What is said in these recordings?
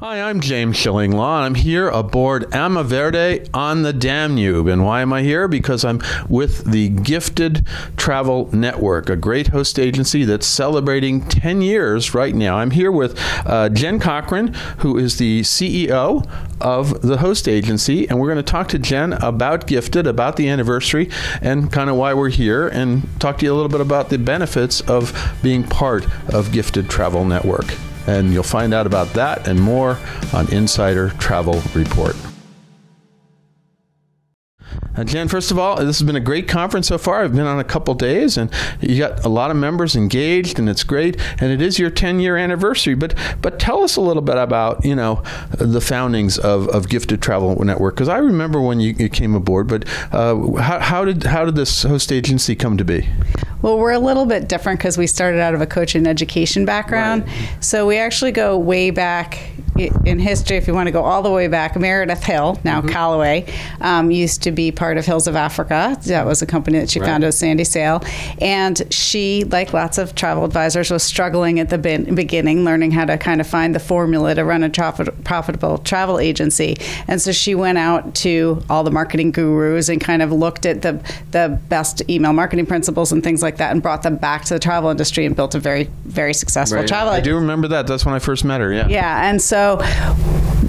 Hi, I'm James Shillinglaw. And I'm here aboard Verde on the Danube. And why am I here? Because I'm with the Gifted Travel Network, a great host agency that's celebrating 10 years right now. I'm here with uh, Jen Cochrane, who is the CEO of the host agency. And we're going to talk to Jen about Gifted, about the anniversary, and kind of why we're here, and talk to you a little bit about the benefits of being part of Gifted Travel Network. And you'll find out about that and more on Insider Travel Report. Uh, Jen, first of all, this has been a great conference so far. I've been on a couple days, and you got a lot of members engaged, and it's great. And it is your 10 year anniversary. But but tell us a little bit about you know the foundings of, of Gifted Travel Network because I remember when you, you, came aboard. But uh, how, how did how did this host agency come to be? Well, we're a little bit different because we started out of a coaching education background. Right. So we actually go way back in history, if you want to go all the way back, Meredith Hill, now mm-hmm. Callaway, um, used to be part of Hills of Africa. That was a company that she right. founded with Sandy Sale. And she, like lots of travel advisors, was struggling at the beginning, learning how to kind of find the formula to run a profitable travel agency. And so she went out to all the marketing gurus and kind of looked at the, the best email marketing principles and things like that and brought them back to the travel industry and built a very, very successful right. travel I do remember that. That's when I first met her, yeah. Yeah. And so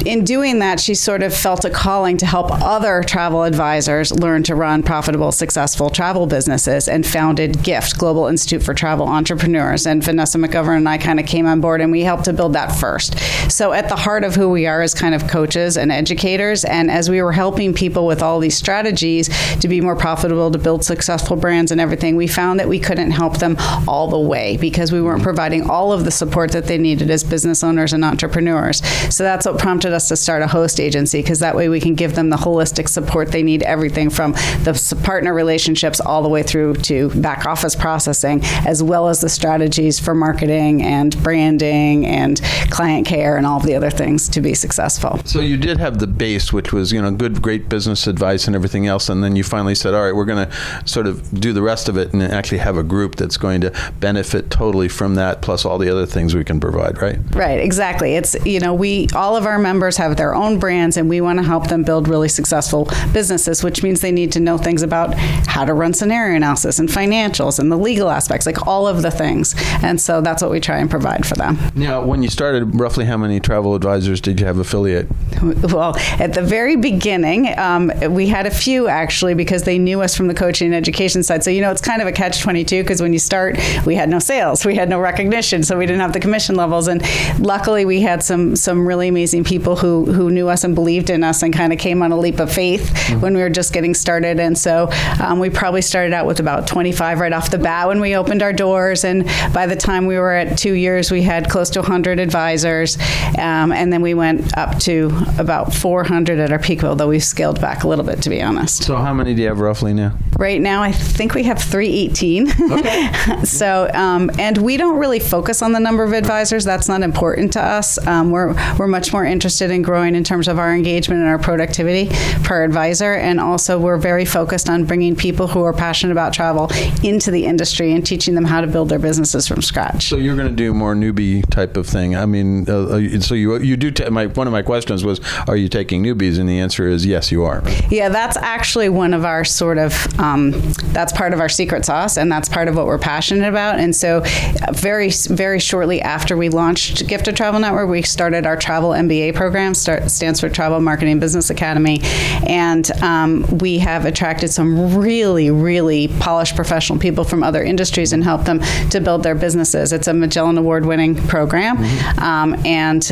in doing that, she sort of felt a calling to help other travel advisors learn to run profitable, successful travel businesses and founded GIFT, Global Institute for Travel Entrepreneurs. And Vanessa McGovern and I kind of came on board and we helped to build that first. So, at the heart of who we are is kind of coaches and educators. And as we were helping people with all these strategies to be more profitable, to build successful brands and everything, we found that we couldn't help them all the way because we weren't providing all of the support that they needed as business owners and entrepreneurs. So that's what prompted us to start a host agency because that way we can give them the holistic support they need, everything from the partner relationships all the way through to back office processing, as well as the strategies for marketing and branding and client care and all of the other things to be successful. So you did have the base, which was you know good, great business advice and everything else, and then you finally said, all right, we're going to sort of do the rest of it and actually have a group that's going to benefit totally from that, plus all the other things we can provide, right? Right, exactly. It's you know we all of our members have their own brands and we want to help them build really successful businesses which means they need to know things about how to run scenario analysis and financials and the legal aspects like all of the things. And so that's what we try and provide for them. Now when you started roughly how many travel advisors did you have affiliate? Well at the very beginning um, we had a few actually because they knew us from the coaching and education side. So you know it's kind of a catch 22 because when you start we had no sales we had no recognition so we didn't have the commission levels. And luckily we had some some really amazing people who who knew us and believed in us and kind of came on a leap of faith mm-hmm. when we were just getting started. And so um, we probably started out with about 25 right off the bat when we opened our doors. And by the time we were at two years, we had close to 100 advisors. Um, and then we went up to about 400 at our peak, although we've scaled back a little bit, to be honest. So how many do you have roughly now? Right now, I think we have 318. Okay. so, um, and we don't really focus on the number of advisors. That's not important to us. Um, we're, we're much more interested in growing in terms of our engagement and our productivity per advisor. And also, we're very focused on bringing people who are passionate about travel into the industry and teaching them how to build their businesses from scratch. So you're going to do more newbie type of thing. I mean, uh, uh so you you do. T- my one of my questions was, are you taking newbies? And the answer is yes, you are. Yeah, that's actually one of our sort of um, that's part of our secret sauce, and that's part of what we're passionate about. And so, very very shortly after we launched Gifted Travel Network, we started our travel MBA program. Start, stands for Travel Marketing Business Academy, and um, we have attracted some really really polished professional people from other industries and helped them to build their businesses. It's a Magellan Award winning program, mm-hmm. um, and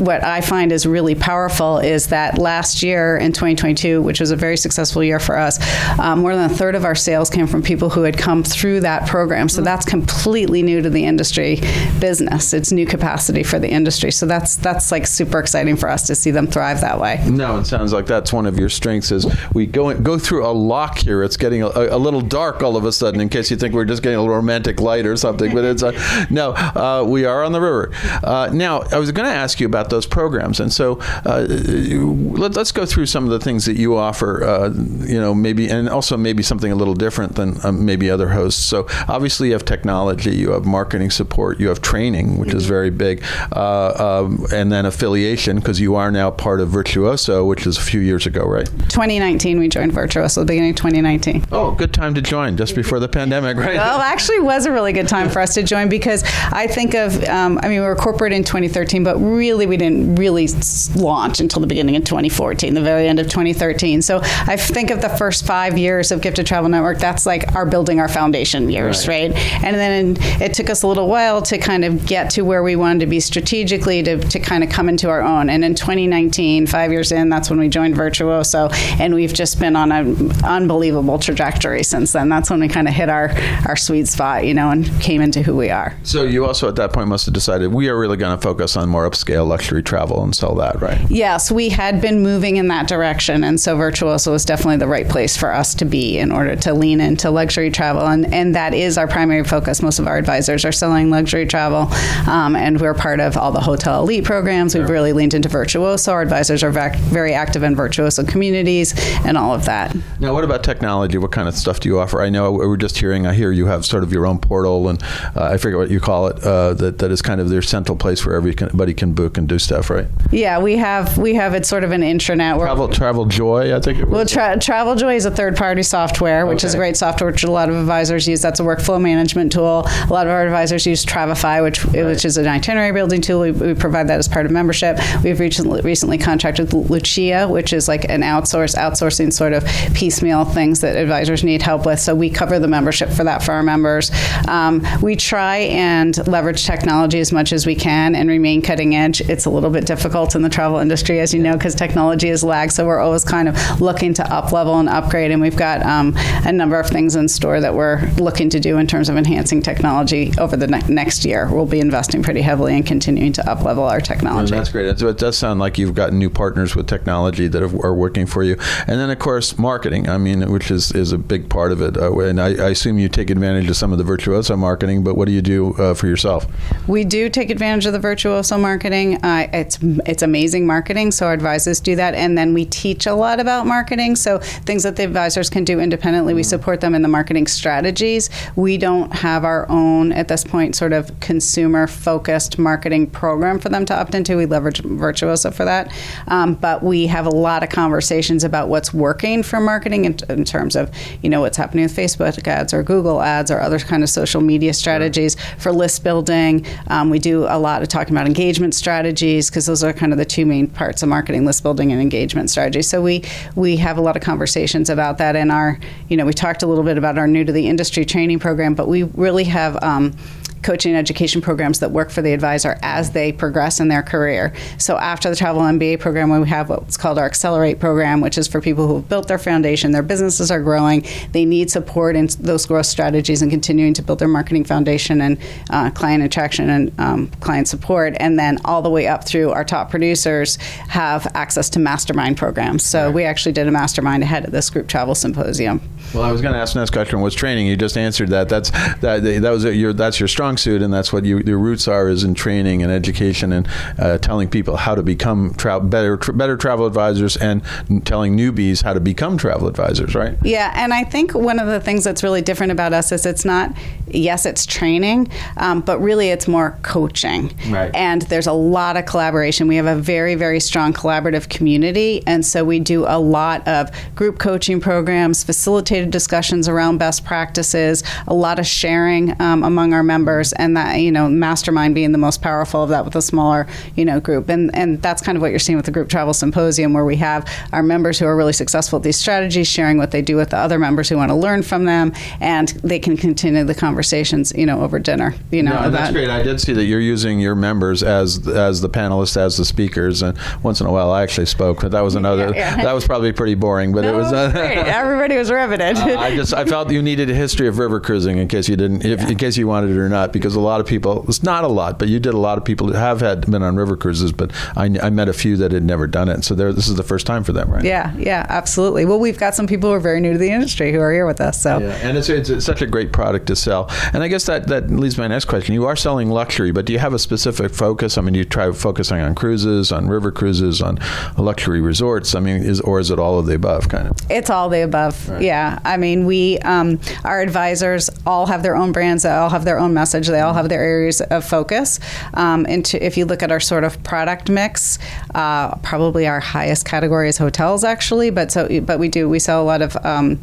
what I find is really powerful is that last year in 2022, which was a very successful year for us, um, more than a third of our sales came from people who had come through that program. So that's completely new to the industry business. It's new capacity for the industry. So that's that's like super exciting for us to see them thrive that way. No, it sounds like that's one of your strengths. Is we go go through a lock here. It's getting a, a little dark all of a sudden. In case you think we're just getting a little romantic light or something, but it's a, no. Uh, we are on the river. Uh, now, I was going to ask you about those programs, and so uh, let, us go through some of the things that you offer. Uh, you know, maybe and also maybe something a little different than um, maybe other hosts. So obviously, you have technology, you have marketing support, you have training, which is very big, uh, um, and then affiliation because you are now part of Virtuoso, which is a few years ago, right? 2019, we joined Virtuoso, the beginning of 2019. Oh, good time to join, just before the pandemic, right? Well, actually, was a really good time for us to join because I think of, um, I mean, we were corporate in 2013, but really we didn't really launch until the beginning of 2014, the very end of 2013. So I think of the first five years of Gifted Travel Network, that's like our building our foundation years, right? right? And then it took us a little while to kind of get to where we wanted to be strategically to, to kind of come into our own. And in 2019, five years in, that's when we joined Virtuoso, and we've just been on an unbelievable trajectory since then. That's when we kind of hit our, our sweet spot, you know, and came into who we are. So you also at that point must have decided we are really going to focus on more upscale luxury travel and sell that, right? Yes, we had been moving in that direction, and so Virtuoso was definitely the right place for us to be in order to lean into luxury travel, and and that is our primary focus. Most of our advisors are selling luxury travel, um, and we're part of all the hotel elite programs. We've really leaned into Virtuoso. Our advisors are vac- very active in Virtuoso communities and all of that. Now, what about technology? What kind of stuff do you offer? I know we're just hearing. I hear you have sort of your own portal, and uh, I forget what you call it. Uh, that that is kind of their central place where everybody can book and do stuff, right? Yeah, we have we have it's sort of an intranet. Travel Travel Joy, I think. It was. Well, tra- Travel Joy is a third party software, which okay. is a great software which a lot of advisors use. That's a workflow management tool. A lot of our advisors use Travefy, which right. which is an itinerary building tool. We, we, provide that as part of membership. We've recently, recently contracted with Lucia, which is like an outsource outsourcing sort of piecemeal things that advisors need help with. So we cover the membership for that for our members. Um, we try and leverage technology as much as we can and remain cutting edge. It's a little bit difficult in the travel industry, as you know, because technology is lag. So we're always kind of looking to up level and upgrade. And we've got um, a number of things in store that we're looking to do in terms of enhancing technology over the ne- next year. We'll be investing pretty heavily in continuing to up level our technology. That's great. It does sound like you've got new partners with technology that are working for you. And then, of course, marketing, I mean, which is, is a big part of it. Uh, and I, I, assume you take advantage of some of the virtuoso marketing, but what do you do uh, for yourself? We do take advantage of the virtuoso marketing. Uh, it's, it's amazing marketing, so our advisors do that. And then we teach a lot about marketing. So things that the advisors can do independently, we support them in the marketing strategies. We don't have our own, at this point, sort of consumer focused marketing program for them to opt into. We leverage Virtuoso for that. Um, but we have a lot of conversations about what's working for marketing in, in, terms of, you know, what's happening with Facebook ads or Google ads or other kind of social media strategies for list building. Um, we do a lot of talking about engagement strategies because those are kind of the two main parts of marketing, list building and engagement strategy. So we, we have a lot of conversations about that in our, you know, we talked a little bit about our new to the industry training program, but we really have um, coaching and education programs that work for the advisor as they progress in their career. So after the travel MBA program, we have what's called our Accelerate program, which is for people who have built their foundation, their businesses are growing, they need support in those growth strategies and continuing to build their marketing foundation and uh, client attraction and um, client support. And then all the way up through our top producers have access to mastermind programs. So right. we actually did a mastermind ahead of this group travel symposium. Well, I was going to ask next question was training. You just answered that. That's that. That was your. That's your strong suit, and that's what you, your roots are is in training and education and uh, telling people how to become tra- better tra- better travel advisors and telling newbies how to become travel advisors. Right? Yeah, and I think one of the things that's really different about us is it's not. Yes, it's training, um, but really it's more coaching. Right. And there's a lot of collaboration. We have a very very strong collaborative community, and so we do a lot of group coaching programs, facilitated discussions around best practices, a lot of sharing um, among our members, and that you know, mastermind being the most powerful of that with a smaller you know group, and and that's kind of what you're seeing with the group travel symposium, where we have our members who are really successful at these strategies sharing what they do with the other members who want to learn from them, and they can continue the conversations you know over dinner. You know, no, that's great. I did see that you're using your members as as the panelists, as the speakers, and once in a while I actually spoke, but that was another. Yeah, yeah. That was probably pretty boring, but no, it was. Uh, Everybody was riveted. uh, I just I felt you needed a history of river cruising in case you didn't, if, yeah. in case you wanted it or not. That because a lot of people, it's not a lot, but you did a lot of people who have had been on river cruises, but I, I met a few that had never done it. So this is the first time for them, right? Yeah, yeah, absolutely. Well, we've got some people who are very new to the industry who are here with us. So, yeah. and it's, it's, it's such a great product to sell. And I guess that, that leads to my next question. You are selling luxury, but do you have a specific focus? I mean, do you try focusing on cruises, on river cruises, on luxury resorts? I mean, is or is it all of the above kind of? It's all the above. Right. Yeah. I mean, we, um, our advisors all have their own brands, they all have their own message, they all have their areas of focus. Um, and to, if you look at our sort of product mix, uh, probably our highest category is hotels, actually. But so, but we do we sell a lot of. Um,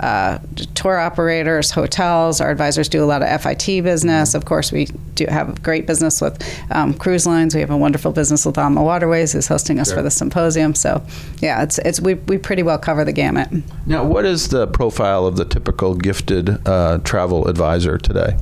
uh, tour operators, hotels. Our advisors do a lot of FIT business. Of course, we do have great business with um, cruise lines. We have a wonderful business with AmaWaterways, who's hosting us sure. for the symposium. So, yeah, it's it's we, we pretty well cover the gamut. Now, what is the profile of the typical gifted uh, travel advisor today?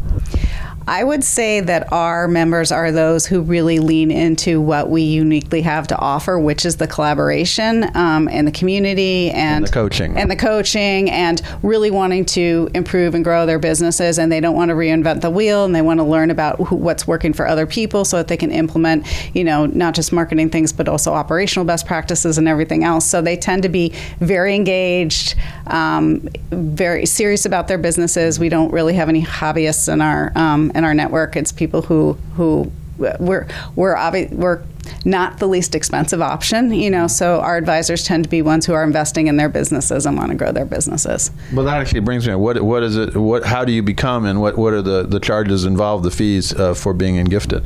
I would say that our members are those who really lean into what we uniquely have to offer, which is the collaboration um, and the community and, and, the coaching and the coaching and really wanting to improve and grow their businesses. And they don't want to reinvent the wheel and they want to learn about who, what's working for other people so that they can implement, you know, not just marketing things but also operational best practices and everything else. So they tend to be very engaged, um, very serious about their businesses. We don't really have any hobbyists in our um, in our network. It's people who who we're we're obvi- we're not the least expensive option, you know. So our advisors tend to be ones who are investing in their businesses and want to grow their businesses. Well, that actually brings me. What what is it? What how do you become, and what what are the the charges involved, the fees uh, for being in gifted?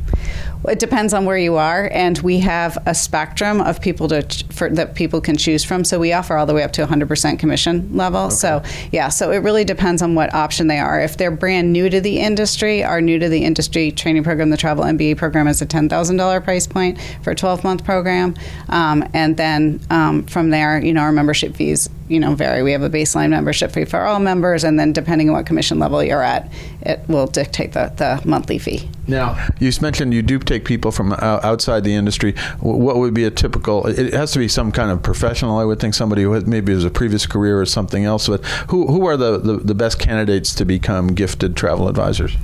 It depends on where you are, and we have a spectrum of people to for, that people can choose from. So we offer all the way up to 100% commission level. Okay. So yeah, so it really depends on what option they are. If they're brand new to the industry, our new to the industry training program, the Travel MBA program, is a $10,000 price point for a 12 month program, um, and then um, from there, you know, our membership fees you know vary. We have a baseline membership fee for all members, and then depending on what commission level you're at, it will dictate the, the monthly fee. Now, you mentioned you do take people from outside the industry. What would be a typical? It has to be some kind of professional. I would think somebody who maybe has a previous career or something else. But who who are the, the, the best candidates to become gifted travel advisors?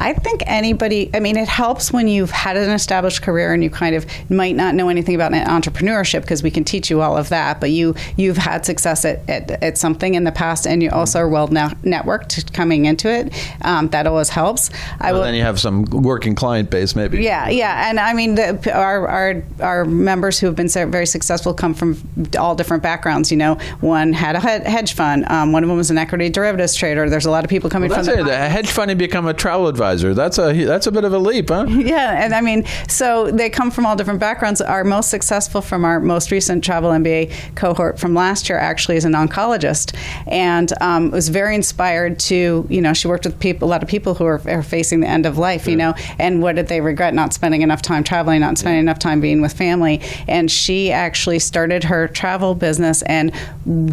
I think anybody, I mean, it helps when you've had an established career and you kind of might not know anything about entrepreneurship because we can teach you all of that, but you, you've had success at, at, at something in the past and you also are well networked coming into it. Um, that always helps. I well, will, then you have some working client base, maybe. Yeah, yeah. And I mean, the, our, our, our members who have been very successful come from all different backgrounds. You know, one had a hedge fund, um, one of them was an equity derivatives trader. There's a lot of people coming well, from the, a hedge fund and become a travel advisor advisor. That's a that's a bit of a leap, huh? Yeah, and I mean, so they come from all different backgrounds. Our most successful from our most recent travel MBA cohort from last year actually is an oncologist, and um, was very inspired to you know she worked with people a lot of people who are, are facing the end of life, you know, and what did they regret not spending enough time traveling, not spending enough time being with family, and she actually started her travel business and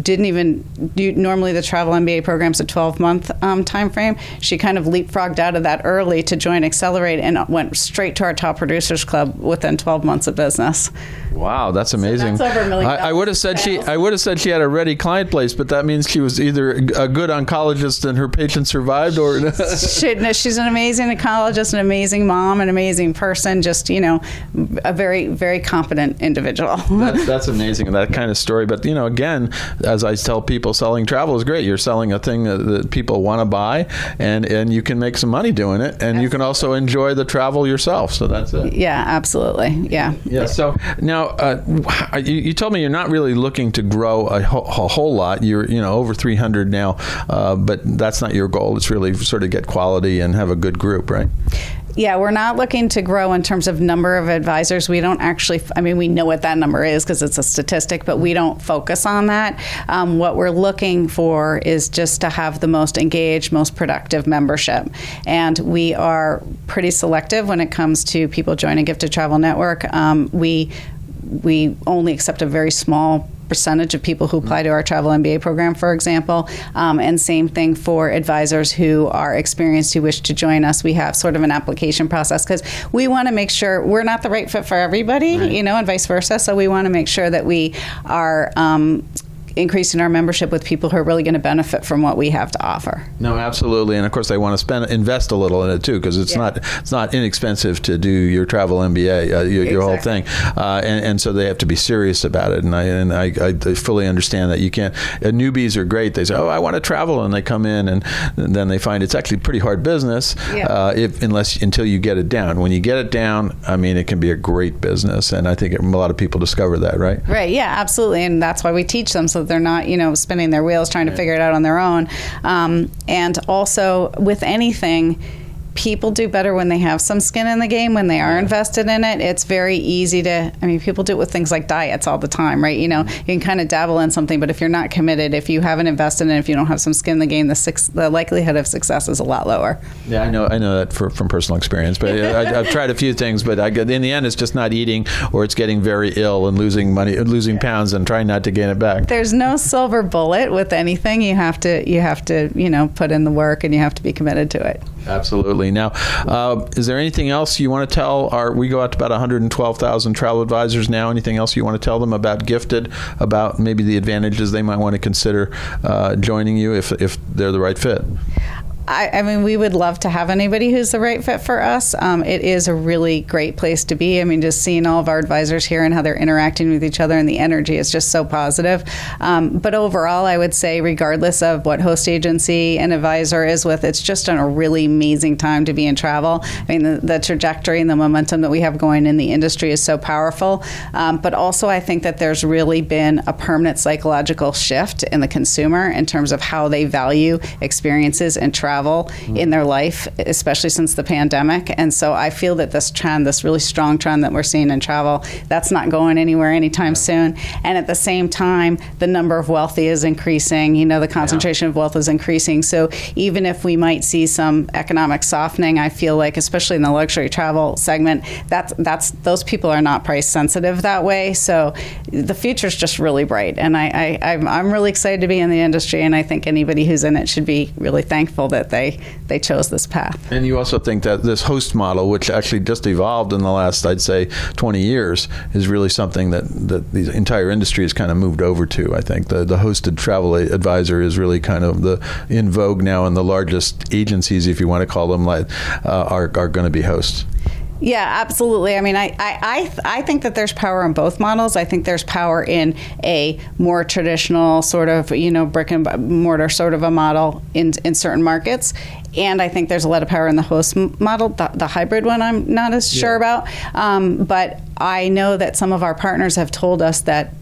didn't even do, normally the travel MBA program's a 12 month um, time frame. She kind of leapfrogged out of that early to join Accelerate and went straight to our top producers club within 12 months of business. Wow, that's amazing. So that's over a million I, I would have said she I would have said she had a ready client place, but that means she was either a good oncologist and her patient survived, or she, no, she's an amazing oncologist, an amazing mom, an amazing person. Just you know, a very very competent individual. that's, that's amazing, that kind of story. But you know, again, as I tell people, selling travel is great. You're selling a thing that, that people want to buy, and and you can make some money doing it, and absolutely. you can also enjoy the travel yourself. So that's it. Yeah, absolutely. Yeah. Yeah. So now uh, you, you, told me you're not really looking to grow a, ho- a whole lot. You're you know over 300 now, uh, but that's not your goal. It's really sort of get quality and have a good group, right? yeah, we're not looking to grow in terms of number of advisors. We don't actually, I mean, we know what that number is because it's a statistic, but we don't focus on that. Um, what we're looking for is just to have the most engaged, most productive membership. And we are pretty selective when it comes to people joining Gifted Travel Network. Um, we we only accept a very small percentage of people who apply to our travel MBA program, for example. Um, and same thing for advisors who are experienced who wish to join us. We have sort of an application process because we want to make sure we're not the right fit for everybody, right. you know, and vice versa. So we want to make sure that we are. Um, increasing our membership with people who are really going to benefit from what we have to offer. No, absolutely, and of course they want to spend invest a little in it too because it's Yeah. not it's not inexpensive to do your travel MBA, uh, your, your whole thing, uh, and, and so they have to be serious about it. And I and I, I fully understand that you can't. Uh, newbies are great. They say, "Oh, I want to travel," and they come in, and, then they find it's actually pretty hard business. Yeah. Uh, if unless until you get it down. When you get it down, I mean, it can be a great business, and I think a lot of people discover that, right? Right. Yeah. Absolutely. And that's why we teach them so that they're not, you know, spinning their wheels trying to figure it out on their own. Um, and also with anything. People do better when they have some skin in the game, when they are invested in it. It's very easy to, I mean, people do it with things like diets all the time, right? You know, mm-hmm. you can kind of dabble in something, but if you're not committed, if you haven't invested in it, if you don't have some skin in the game, the, six, the likelihood of success is a lot lower. Yeah, I know. I know that for, from personal experience. But I, I've tried a few things, but I, in the end, it's just not eating, or it's getting very ill and losing money, losing pounds, and trying not to gain it back. there's no silver bullet with anything. You have to you have to you know put in the work and you have to be committed to it. Absolutely. Now, uh, is there anything else you want to tell? Our we go out to about 112,000 travel advisors now. Anything else you want to tell them about Gifted? About maybe the advantages they might want to consider uh, joining you if if they're the right fit. I, I mean, we would love to have anybody who's the right fit for us. Um, it is a really great place to be. I mean, just seeing all of our advisors here and how they're interacting with each other, and the energy is just so positive. Um, but overall, I would say, regardless of what host agency an advisor is with, it's just a really amazing time to be in travel. I mean, the, the trajectory and the momentum that we have going in the industry is so powerful. Um, but also, I think that there's really been a permanent psychological shift in the consumer in terms of how they value experiences and travel in their life, especially since the pandemic. And so I feel that this trend, this really strong trend that we're seeing in travel, that's not going anywhere anytime soon. And at the same time, the number of wealthy is increasing. You know, the concentration of wealth is increasing. So even if we might see some economic softening, I feel like, especially in the luxury travel segment, that's that's those people are not price sensitive that way. So the future is just really bright, and I, I I'm, I'm really excited to be in the industry, and I think anybody who's in it should be really thankful that they they chose this path. And you also think that this host model, which actually just evolved in the last, I'd say, 20 years, is really something that, that the entire industry has kind of moved over to. I think the, the hosted travel advisor is really kind of the in vogue now, and the largest agencies, if you want to call them, like, uh, are, are going to be hosts. Yeah, absolutely. I mean, I, I, I, I think that there's power in both models. I think there's power in a more traditional sort of, you know, brick and mortar sort of a model in, in certain markets. And I think there's a lot of power in the host model, the, the hybrid one, I'm not as sure about. Um, but I know that some of our partners have told us that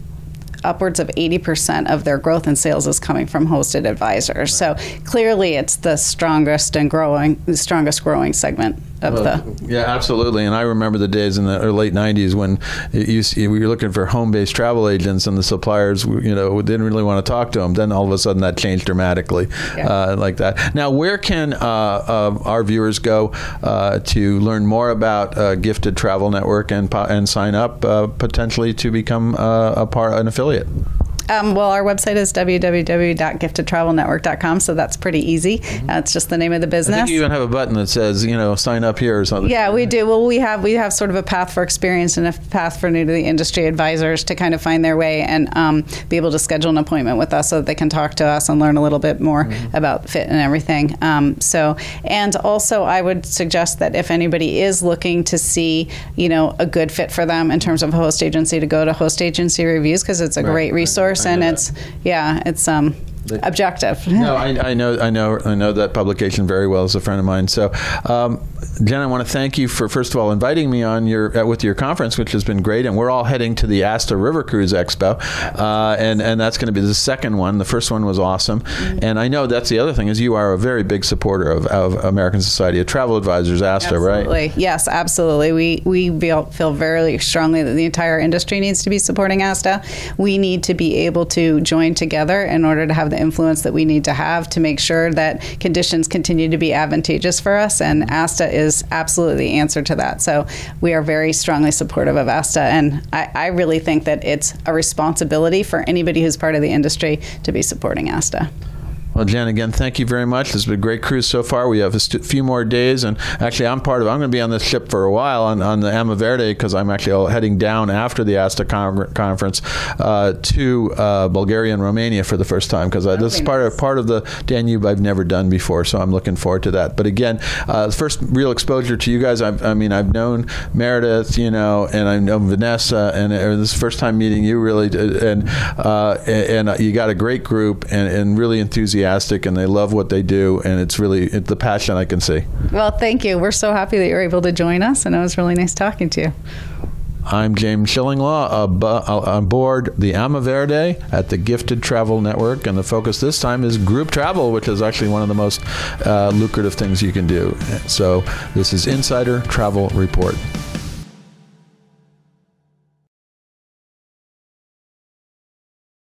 upwards of 80% of their growth in sales is coming from hosted advisors. So clearly it's the strongest and growing, the strongest growing segment of the. Yeah, absolutely. And I remember the days in the late '90s when used, we were looking for home-based travel agents, and the suppliers, you know, didn't really want to talk to them. Then all of a sudden, that changed dramatically, Yeah. uh, like that. Now, where can uh, uh, our viewers go uh, to learn more about uh, Gifted Travel Network and and sign up uh, potentially to become uh, a part an affiliate? Um, well, our website is www.giftedtravelnetwork.com, so that's pretty easy. Uh, it's just the name of the Mm-hmm. I business. think you even have a button that says, you know, sign up here or something. Yeah, we do. Well, we have we have sort of a path for experience and a path for new to the industry advisors to kind of find their way and um, be able to schedule an appointment with us so that they can talk to us and learn a little bit more about fit and everything. Um, so, and also, I would suggest that if anybody is looking to see, you know, a good fit for them in terms of a host agency, to go to Host Agency Reviews because it's a Right, great resource I know it's yeah, it's um They- objective. No, I, I know, I know, I know that publication very well as a friend of mine. So, um, Jen, I want to thank you for first of all inviting me on your uh, with your conference, which has been great. And we're all heading to the ASTA River Cruise Expo, uh, and and that's going to be the second one. The first one was awesome, and I know that's the other thing is you are a very big supporter of, of American Society of Travel Advisors, ASTA, right? Absolutely. Yes, absolutely. We we feel, feel very strongly that the entire industry needs to be supporting ASTA. We need to be able to join together in order to have the influence that we need to have to make sure that conditions continue to be advantageous for us. And ASTA is absolutely the answer to that. So we are very strongly supportive of ASTA, and I, I really think that it's a responsibility for anybody who's part of the industry to be supporting ASTA. Well, Jen, again, thank you very much. This has been a great cruise so far. We have a st- few more days, and actually, I'm part of. I'm going to be on this ship for a while on, on the Ama Verde because I'm actually heading down after the ASTA con- conference uh, to uh, Bulgaria and Romania for the first time because uh, this is part of part of the Danube I've never done before. So I'm looking forward to that. But again, uh, the first real exposure to you guys. I've, i mean, I've known Meredith, you know, and I know Vanessa, and uh, this is the first time meeting you really, uh, and and, and you got a great group and, and really enthusiastic enthusiastic and they love what they do, and it's really it's the passion I can see. Well, thank you. We're so happy that you're able to join us, and it was really nice talking to you. I'm James Shillinglaw uh, on board the Ama Verde at the Gifted Travel Network, and the focus this time is group travel, which is actually one of the most uh, lucrative things you can do. So, this is Insider Travel Report.